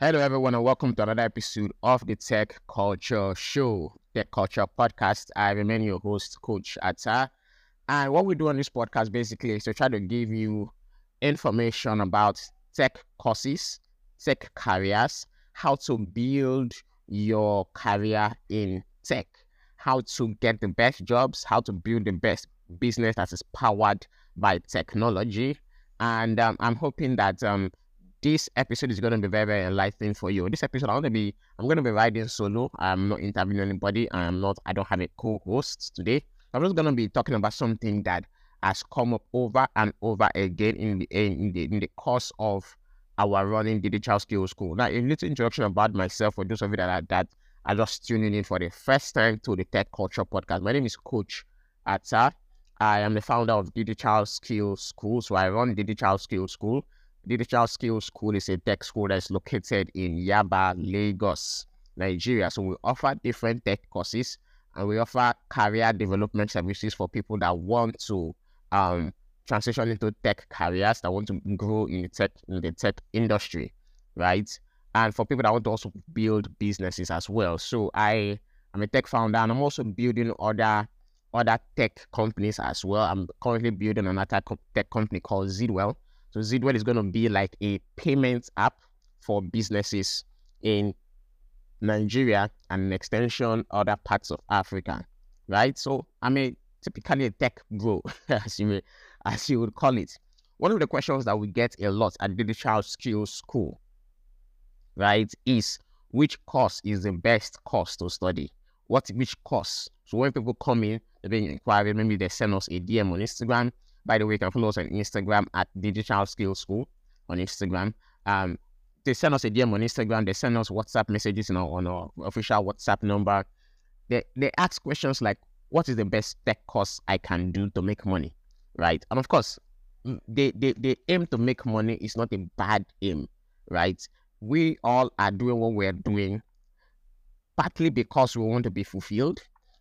Hello, everyone, and welcome to another episode of the Tech Culture Show, Tech Culture Podcast. I remain your host, Coach Atta. And what we do on this podcast basically is to try to give you information about tech courses, tech careers, how to build your career in tech, how to get the best jobs, how to build the best business that is powered by technology. And um, I'm hoping that um, this episode is going to be very, very enlightening for you. This episode, I'm going to be, I'm going to be riding solo. I'm not interviewing anybody. I'm not, I don't have a co-host today. I'm just going to be talking about something that has come up over and over again in the in the in the course of our running digital skills school. Now, a little introduction about myself for those of you that are, that are just tuning in for the first time to the Tech Culture Podcast. My name is Coach Atta. I am the founder of Digital Skills School. So I run Digital Skills School. Digital Skills School is a tech school that's located in Yaba, Lagos, Nigeria. So we offer different tech courses and we offer career development services for people that want to um, transition into tech careers, that want to grow in the tech in the tech industry, right? And for people that want to also build businesses as well. So I am a tech founder and I'm also building other other tech companies as well. I'm currently building another tech company called Zidwell so Zidwell is going to be like a payment app for businesses in Nigeria and an extension other parts of Africa, right? So I'm a typically a tech bro, as you may, as you would call it. One of the questions that we get a lot at Digital Skills School, right, is which course is the best course to study? What which course? So when people come in, they're being inquired, maybe they send us a DM on Instagram by the way, you can follow us on Instagram at Digital Skills School on Instagram. Um, they send us a DM on Instagram. They send us WhatsApp messages you know, on our official WhatsApp number. They they ask questions like, "What is the best tech course I can do to make money?" Right? And of course, they they, they aim to make money is not a bad aim, right? We all are doing what we're doing partly because we want to be fulfilled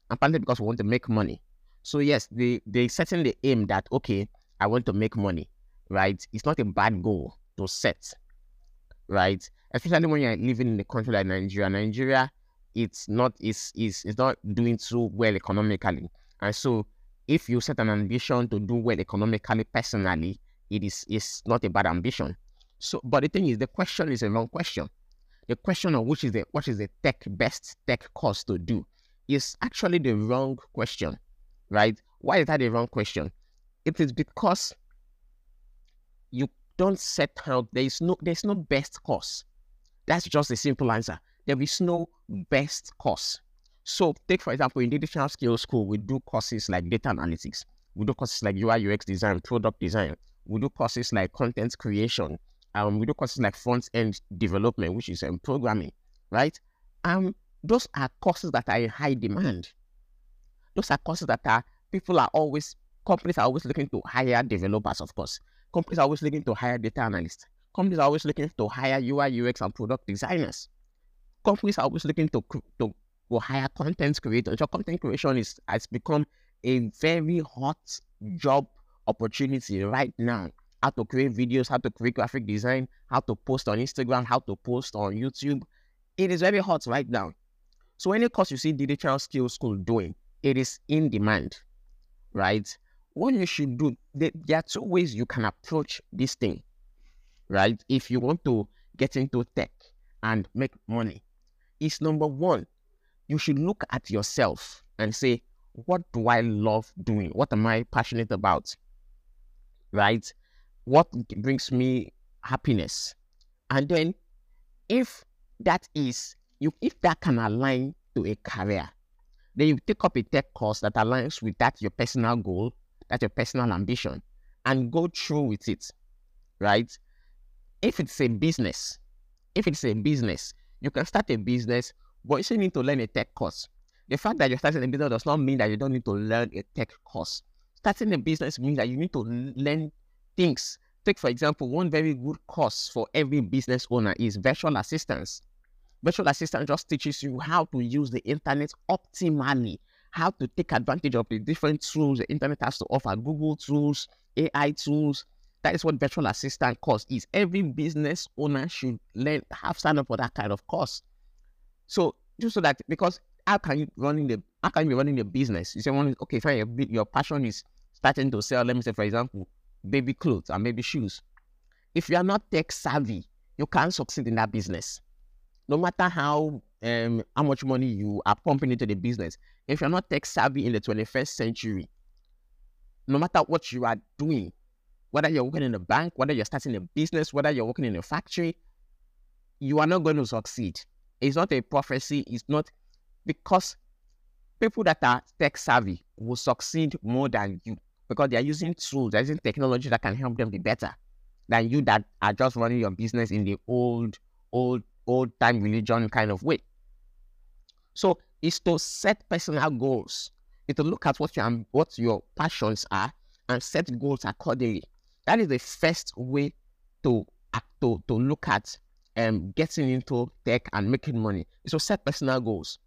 and partly because we want to make money. So yes, they they certainly aim that okay, I want to make money, right? It's not a bad goal to set, right? Especially when you're living in a country like Nigeria. Nigeria, it's not it's is it's not doing so well economically, and so if you set an ambition to do well economically, personally, it is is not a bad ambition. So, but the thing is, the question is a wrong question. The question of which is the what is the tech best tech course to do is actually the wrong question right? Why is that a wrong question? It is because you don't set out there is no there's no best course. That's just a simple answer. There is no best course. So take for example in the digital skills school, we do courses like data analytics, we do courses like UI UX design, product design, we do courses like content creation, um, we do courses like front end development, which is um, programming, right? Um, those are courses that are in high demand those are courses that are people are always companies are always looking to hire developers, of course. Companies are always looking to hire data analysts. Companies are always looking to hire UI, UX, and product designers. Companies are always looking to to, to hire content creators. So content creation is has become a very hot job opportunity right now. How to create videos, how to create graphic design, how to post on Instagram, how to post on YouTube. It is very hot right now. So any course you see digital skills school doing, it is in demand, right? What you should do, there are two ways you can approach this thing, right? If you want to get into tech and make money, is number one, you should look at yourself and say, what do I love doing? What am I passionate about? Right? What brings me happiness? And then if that is you if that can align to a career, then you take up a tech course that aligns with that your personal goal, that your personal ambition, and go through with it. Right? If it's a business, if it's a business, you can start a business, but you still need to learn a tech course. The fact that you're starting a business does not mean that you don't need to learn a tech course. Starting a business means that you need to learn things. Take, for example, one very good course for every business owner is virtual assistance. Virtual assistant just teaches you how to use the internet optimally, how to take advantage of the different tools the internet has to offer, Google tools, AI tools. That is what virtual assistant course is. Every business owner should learn have signed up for that kind of course. So just so that because how can you running the how can you be running the business? You say, okay, fine, your, your passion is starting to sell. Let me say, for example, baby clothes and baby shoes. If you are not tech savvy, you can't succeed in that business. No matter how um, how much money you are pumping into the business, if you're not tech savvy in the 21st century, no matter what you are doing, whether you're working in a bank, whether you're starting a business, whether you're working in a factory, you are not going to succeed. It's not a prophecy. It's not because people that are tech savvy will succeed more than you because they are using tools, they're using technology that can help them be better than you that are just running your business in the old, old, old time religion kind of way. So it's to set personal goals. It's to look at what your what your passions are and set goals accordingly. That is the first way to to to look at um getting into tech and making money. Is to set personal goals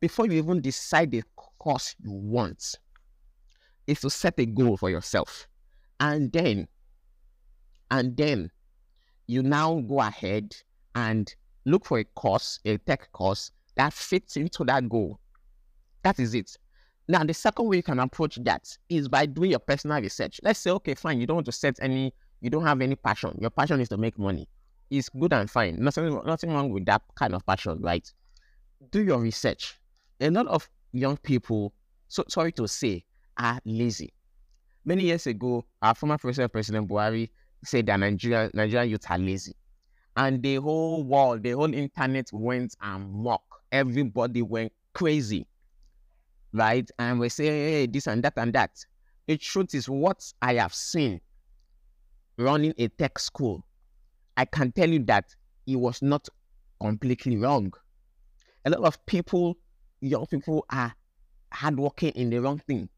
before you even decide the course you want. Is to set a goal for yourself, and then and then you now go ahead and look for a course, a tech course that fits into that goal. That is it. Now, the second way you can approach that is by doing your personal research. Let's say, okay, fine, you don't want to set any, you don't have any passion. Your passion is to make money. It's good and fine. Nothing, nothing wrong with that kind of passion, right? Do your research. A lot of young people, so sorry to say, are lazy. Many years ago, our former president, President Buhari, said that Nigeria, Nigerian youth are lazy. And the whole world, the whole internet went and amok. Everybody went crazy. Right? And we say, hey, this and that and that. The truth is what I have seen running a tech school. I can tell you that it was not completely wrong. A lot of people, young people, are hardworking in the wrong thing.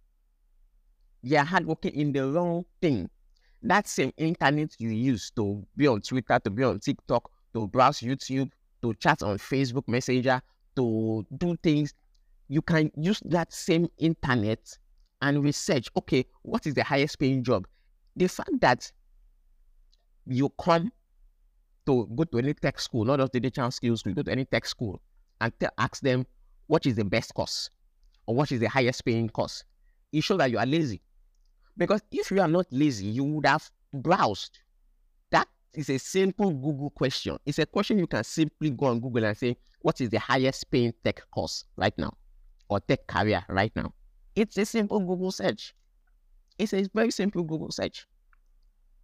They are hardworking in the wrong thing that same internet you use to be on Twitter, to be on TikTok, to browse YouTube, to chat on Facebook Messenger, to do things, you can use that same internet and research, okay, what is the highest paying job? The fact that you come to go to any tech school, not just the digital skills, you go to any tech school and ask them what is the best course or what is the highest paying course. It shows that you are lazy. Because if you are not lazy, you would have browsed. That is a simple Google question. It's a question you can simply go on Google and say, what is the highest paying tech course right now? Or tech career right now? It's a simple Google search. It's a very simple Google search.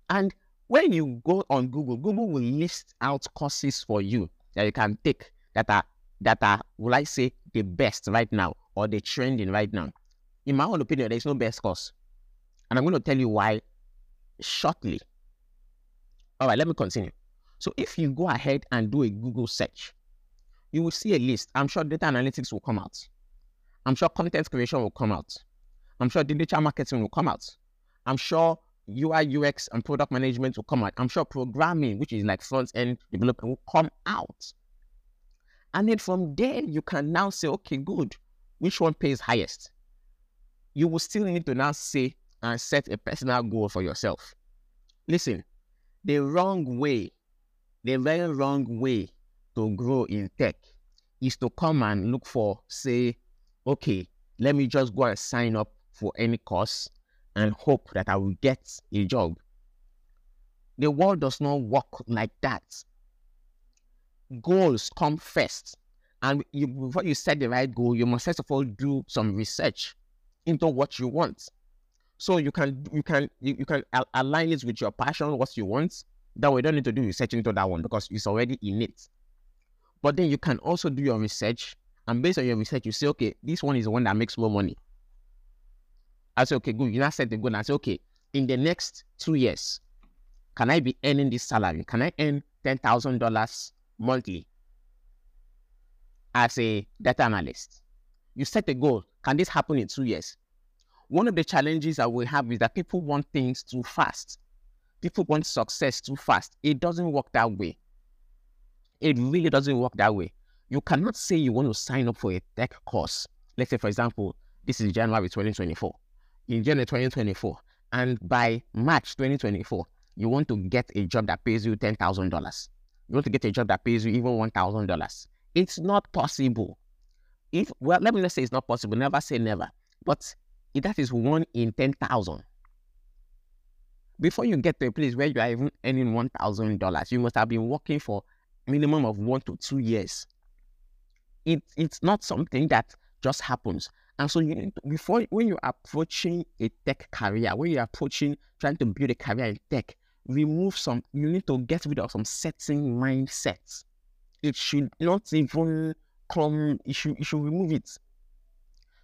And when you go on Google, Google will list out courses for you that you can take that are that are, will I say, the best right now or the trending right now. In my own opinion, there's no best course. And I'm going to tell you why shortly. All right, let me continue. So if you go ahead and do a Google search, you will see a list. I'm sure data analytics will come out. I'm sure content creation will come out. I'm sure digital marketing will come out. I'm sure UI, UX, and product management will come out. I'm sure programming, which is like front end development, will come out. And then from there, you can now say, okay, good. Which one pays highest? You will still need to now say, and set a personal goal for yourself. Listen, the wrong way, the very wrong way to grow in tech is to come and look for, say, okay, let me just go and sign up for any course and hope that I will get a job. The world does not work like that. Goals come first. And you, before you set the right goal, you must first of all do some research into what you want. So you can you can you, you can align it with your passion, what you want. That we don't need to do research into that one because it's already in it. But then you can also do your research, and based on your research, you say, okay, this one is the one that makes more money. I say, okay, good. You now set the goal and I say, okay, in the next two years, can I be earning this salary? Can I earn ten thousand dollars monthly as a data analyst? You set a goal. Can this happen in two years? One of the challenges that we have is that people want things too fast. People want success too fast. It doesn't work that way. It really doesn't work that way. You cannot say you want to sign up for a tech course. Let's say, for example, This is January 2024. In January 2024, and by March 2024, you want to get a job that pays you $10,000. You want to get a job that pays you even $1,000. It's not possible. If, well, let me not say it's not possible, never say never. But that is one in 10,000, before you get to a place where you are even earning $1,000, you must have been working for minimum of one to two years. It, it's not something that just happens. And so you need to, before when you're approaching a tech career, when you're approaching trying to build a career in tech, remove some. You need to get rid of some setting mindsets. It should not even come. You should you should remove it.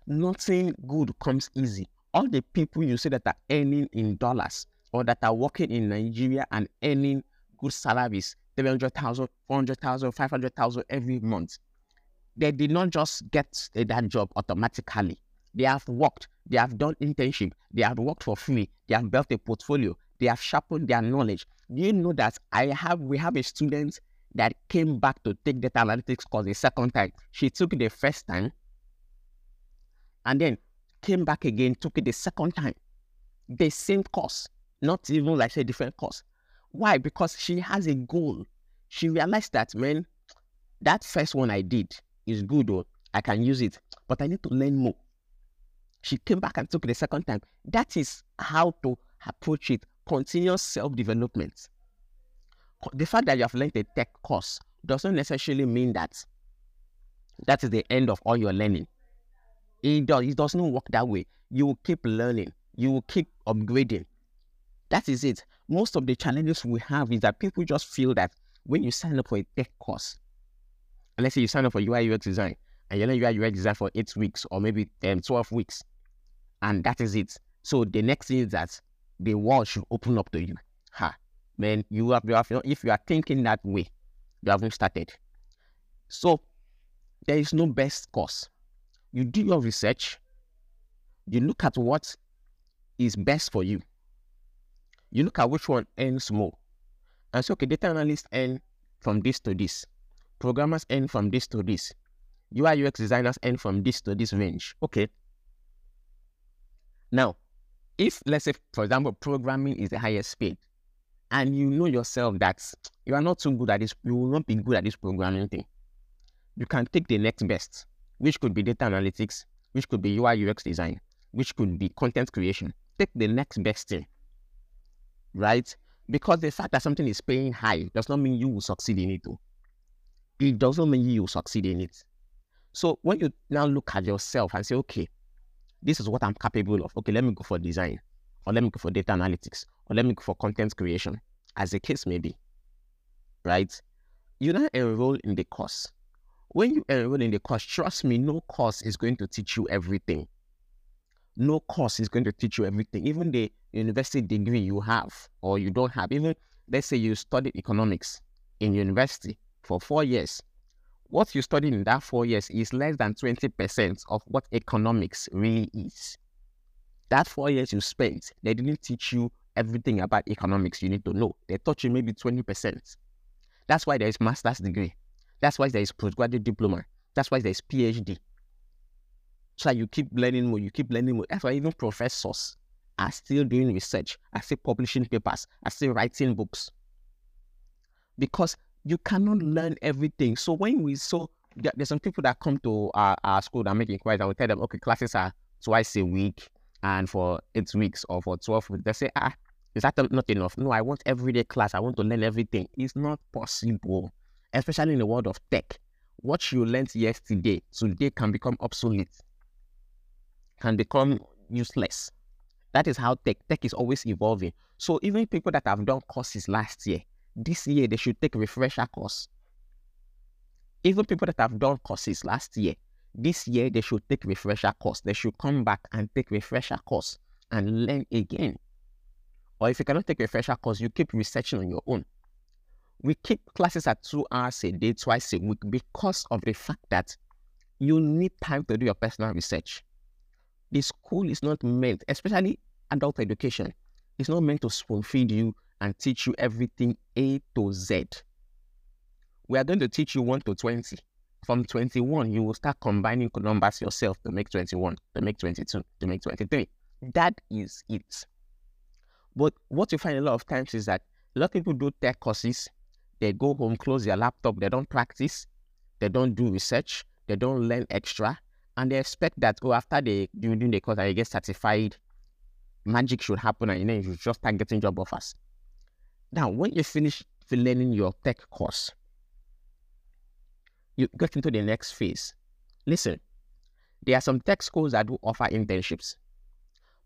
Nothing good comes easy. All the people you see that are earning in dollars or that are working in Nigeria and earning good salaries, 300,000, 400,000, 500,000 every month they did not just get that job automatically. They have worked, they have done internship, they have worked for free, they have built a portfolio, they have sharpened their knowledge. Do you know that I have we have a student that came back to take data analytics course the second time. She took the first time and then came back again, took it the second time. The same course, not even like a different course. Why? Because she has a goal. She realized that, man, that first one I did, is good or I can use it, but I need to learn more. She came back and took it the second time. That is how to approach it. Continuous self-development. The fact that you have learned a tech course doesn't necessarily mean that that is the end of all your learning. It does. It doesn't work that way. You will keep learning. You will keep upgrading. That is it. Most of the challenges we have is that people just feel that when you sign up for a tech course, and let's say you sign up for UI UX design and you learn UI UX design for eight weeks or maybe um, 12 weeks, and that is it. So the next thing is that the world should open up to you. Ha, man, you have, you have if you are thinking that way, you haven't started. So there is no best course. You do your research, you look at what is best for you. You look at which one earns more. And so, okay, data analysts earn from this to this. Programmers earn from this to this. UI UX designers earn from this to this range. Okay. Now, if let's say, for example, programming is the highest paid, and you know yourself that you are not too good at this, you will not be good at this programming thing. You can take the next best, which could be data analytics, which could be UI UX design, which could be content creation. Take the next best thing, right? Because the fact that something is paying high does not mean you will succeed in it. Though. it doesn't mean you will succeed in it. So when you now look at yourself and say, okay, this is what I'm capable of. Okay, let me go for design, or let me go for data analytics, or let me go for content creation, as the case may be. Right? You now enroll in the course. When you enroll in the course, trust me, no course is going to teach you everything. No course is going to teach you everything. Even the university degree you have or you don't have, even let's say you studied economics in university, for four years. What you studied in that four years is less than 20% of what economics really is. That four years you spent, they didn't teach you everything about economics you need to know. They taught you maybe 20%. That's why there is master's degree. That's why there is postgraduate diploma. That's why there is PhD. So you keep learning more, you keep learning more. That's why even professors are still doing research, are still publishing papers, are still writing books. Because you cannot learn everything. So when we saw there's some people that come to our, our school that make inquiries, I will tell them, okay, classes are twice a week and for eight weeks or for 12 weeks. They say, ah, is that not enough? No, I want everyday class. I want to learn everything. It's not possible, especially in the world of tech. What you learned yesterday, today can become obsolete, can become useless. That is how tech, tech is always evolving. So even people that have done courses last year, this year they should take refresher course. Even people that have done courses last year, this year they should take refresher course. They should come back and take refresher course and learn again. Or if you cannot take refresher course, you keep researching on your own. We keep classes at two hours a day, twice a week, because of the fact that you need time to do your personal research. The school is not meant, especially adult education, it's not meant to spoon feed you and teach you everything A to Z. We are going to teach you 1 to 20. from 21, you will start combining numbers yourself to make 21, to make 22, to make 23. That is it. But what you find a lot of times is that a lot of people do tech courses, they go home, close their laptop, they don't practice, they don't do research, they don't learn extra, and they expect that, oh, after they do the course and get certified, magic should happen and you know you should just start getting job offers. Now, when you finish learning your tech course, you get into the next phase. Listen, there are some tech schools that do offer internships.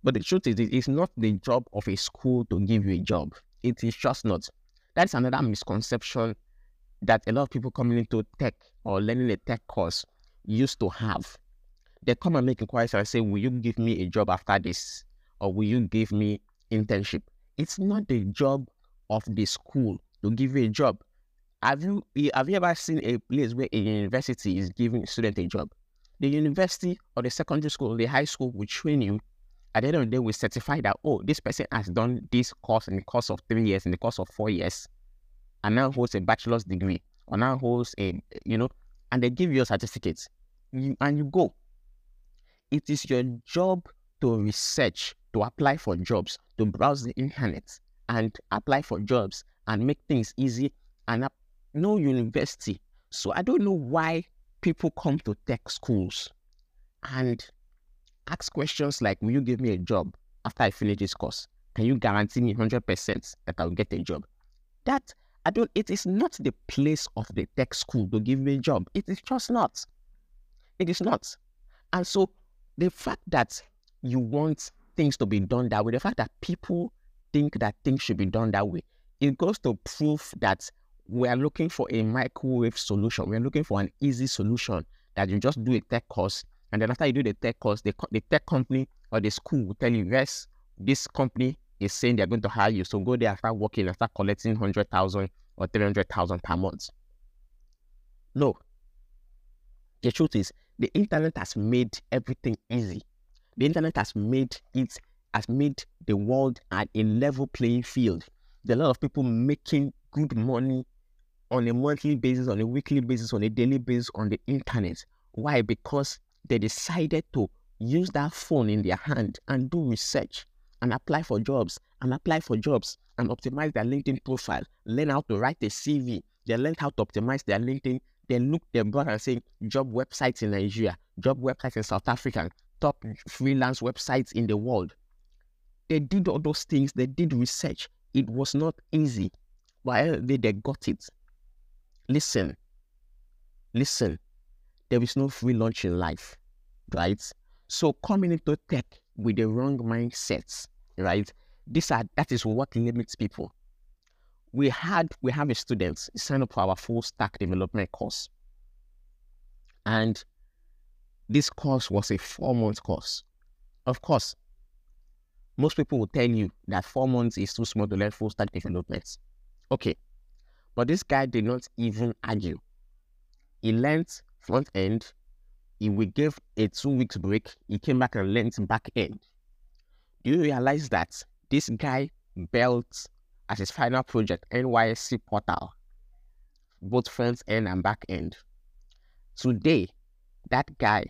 But the truth is, it is not the job of a school to give you a job. It is just not. That's another misconception that a lot of people coming into tech or learning a tech course used to have. They come and make inquiries and say, Will you give me a job after this? Or will you give me internship? It's not the job of the school to give you a job. Have you have you ever seen a place where a university is giving a student a job? The university or the secondary school, or the high school will train you. At the end of the day, we certify that oh, this person has done this course in the course of three years, in the course of four years, and now holds a bachelor's degree, or now holds a you know, and they give you a certificate, you, and you go. It is your job to research, to apply for jobs, to browse the internet, and apply for jobs and make things easy and no university. So I don't know why people come to tech schools and ask questions like, Will you give me a job after I finish this course? Can you guarantee me 100% that I'll get a job? That I don't, it is not the place of the tech school to give me a job. It is just not. It is not. And so the fact that you want things to be done that way, the fact that people think that things should be done that way, it goes to prove that we are looking for a microwave solution. We're looking for an easy solution that you just do a tech course. And then after you do the tech course, the, the tech company or the school will tell you, yes, this company is saying they're going to hire you. So go there and start working and start collecting 100,000 or 300,000 per month. No. The truth is, the internet has made everything easy. The internet has made it, has made the world at a level playing field. There are a lot of people making good money on a monthly basis, on a weekly basis, on a daily basis on the internet. Why? Because they decided to use that phone in their hand and do research and apply for jobs and apply for jobs and optimize their LinkedIn profile, learn how to write a CV. They learned how to optimize their LinkedIn. They looked their brother and say job websites in Nigeria, job websites in South Africa, top freelance websites in the world. They did all those things. They did research. It was not easy, but they, they got it. Listen, listen, there is no free lunch in life, right? So coming into tech with the wrong mindsets, right? This are that is what limits people. We had we have a student sign up for our full stack development course. And this course was a four month course. Of course, most people will tell you that four months is too small to learn full stack development. Okay, but this guy did not even argue. He learned front end. He we gave a two weeks break. He came back and learned back end. Do you realize that this guy built as his final project NYSC portal, both front end and back end? Today, that guy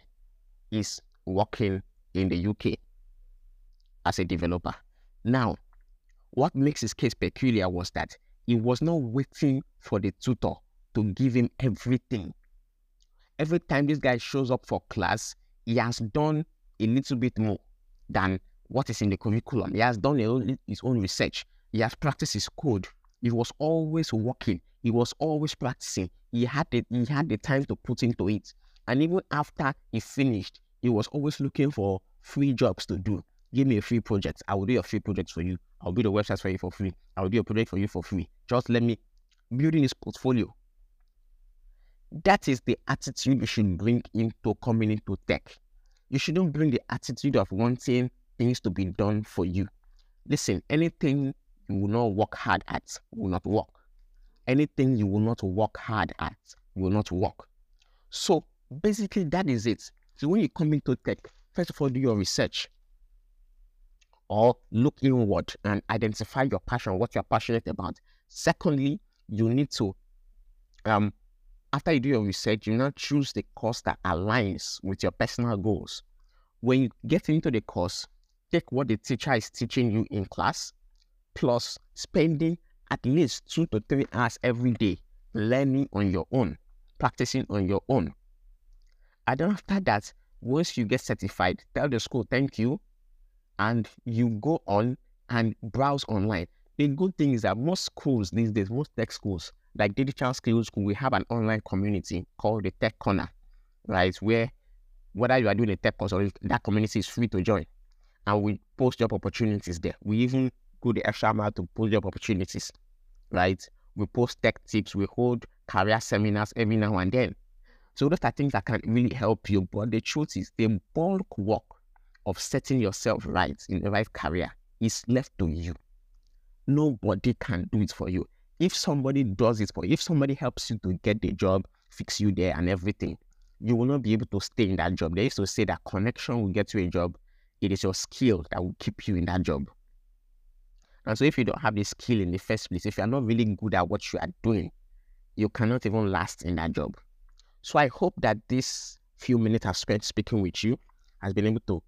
is working in the UK as a developer. Now, what makes his case peculiar was that he was not waiting for the tutor to give him everything. Every time this guy shows up for class, he has done a little bit more than what is in the curriculum. He has done his own research. He has practiced his code. He was always working. He was always practicing. He had the, he had the time to put into it. And even after he finished, he was always looking for free jobs to do. Give me a free project. I will do a free project for you. I'll build a website for you for free. I'll do a project for you for free. Just let me building his portfolio. That is the attitude you should bring into coming into tech. You shouldn't bring the attitude of wanting things to be done for you. Listen, anything you will not work hard at will not work. Anything you will not work hard at will not work. So basically, that is it. So when you come into tech, first of all, do your research or look inward and identify your passion, what you're passionate about. Secondly, you need to um, After you do your research, you now choose the course that aligns with your personal goals. When you get into the course, take what the teacher is teaching you in class, plus spending at least two to three hours every day learning on your own, practicing on your own. And then after that, once you get certified, tell the school thank you, and you go on and browse online. The good thing is that most schools these days, most tech schools, like Digital Skills School, we have an online community called the Tech Corner, right? Where whether you are doing a tech course or that community is free to join. And we post job opportunities there. We even go the extra mile to post job opportunities, right? We post tech tips, we hold career seminars every now and then. So those are things that can really help you. But the truth is the bulk work of setting yourself right in the right career is left to you. Nobody can do it for you. If somebody does it for you, if somebody helps you to get the job, fix you there and everything, you will not be able to stay in that job. They used to say that connection will get you a job. It is your skill that will keep you in that job. And so if you don't have the skill in the first place, if you're not really good at what you are doing, you cannot even last in that job. So I hope that this few minutes I've spent speaking with you has been able to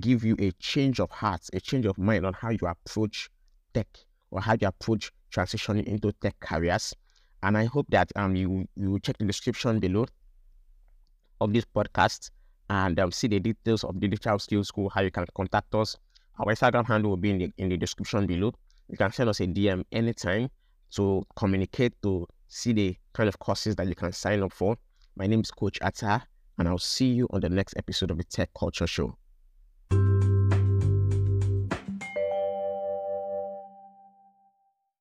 give you a change of heart, a change of mind on how you approach tech or how you approach transitioning into tech careers. And I hope that um you you will check the description below of this podcast and um, see the details of the Digital Skills School, how you can contact us. Our Instagram handle will be in the, in the description below. You can send us a DM anytime to communicate, to see the kind of courses that you can sign up for. My name is Coach Atta, and I'll see you on the next episode of the Tech Culture Show.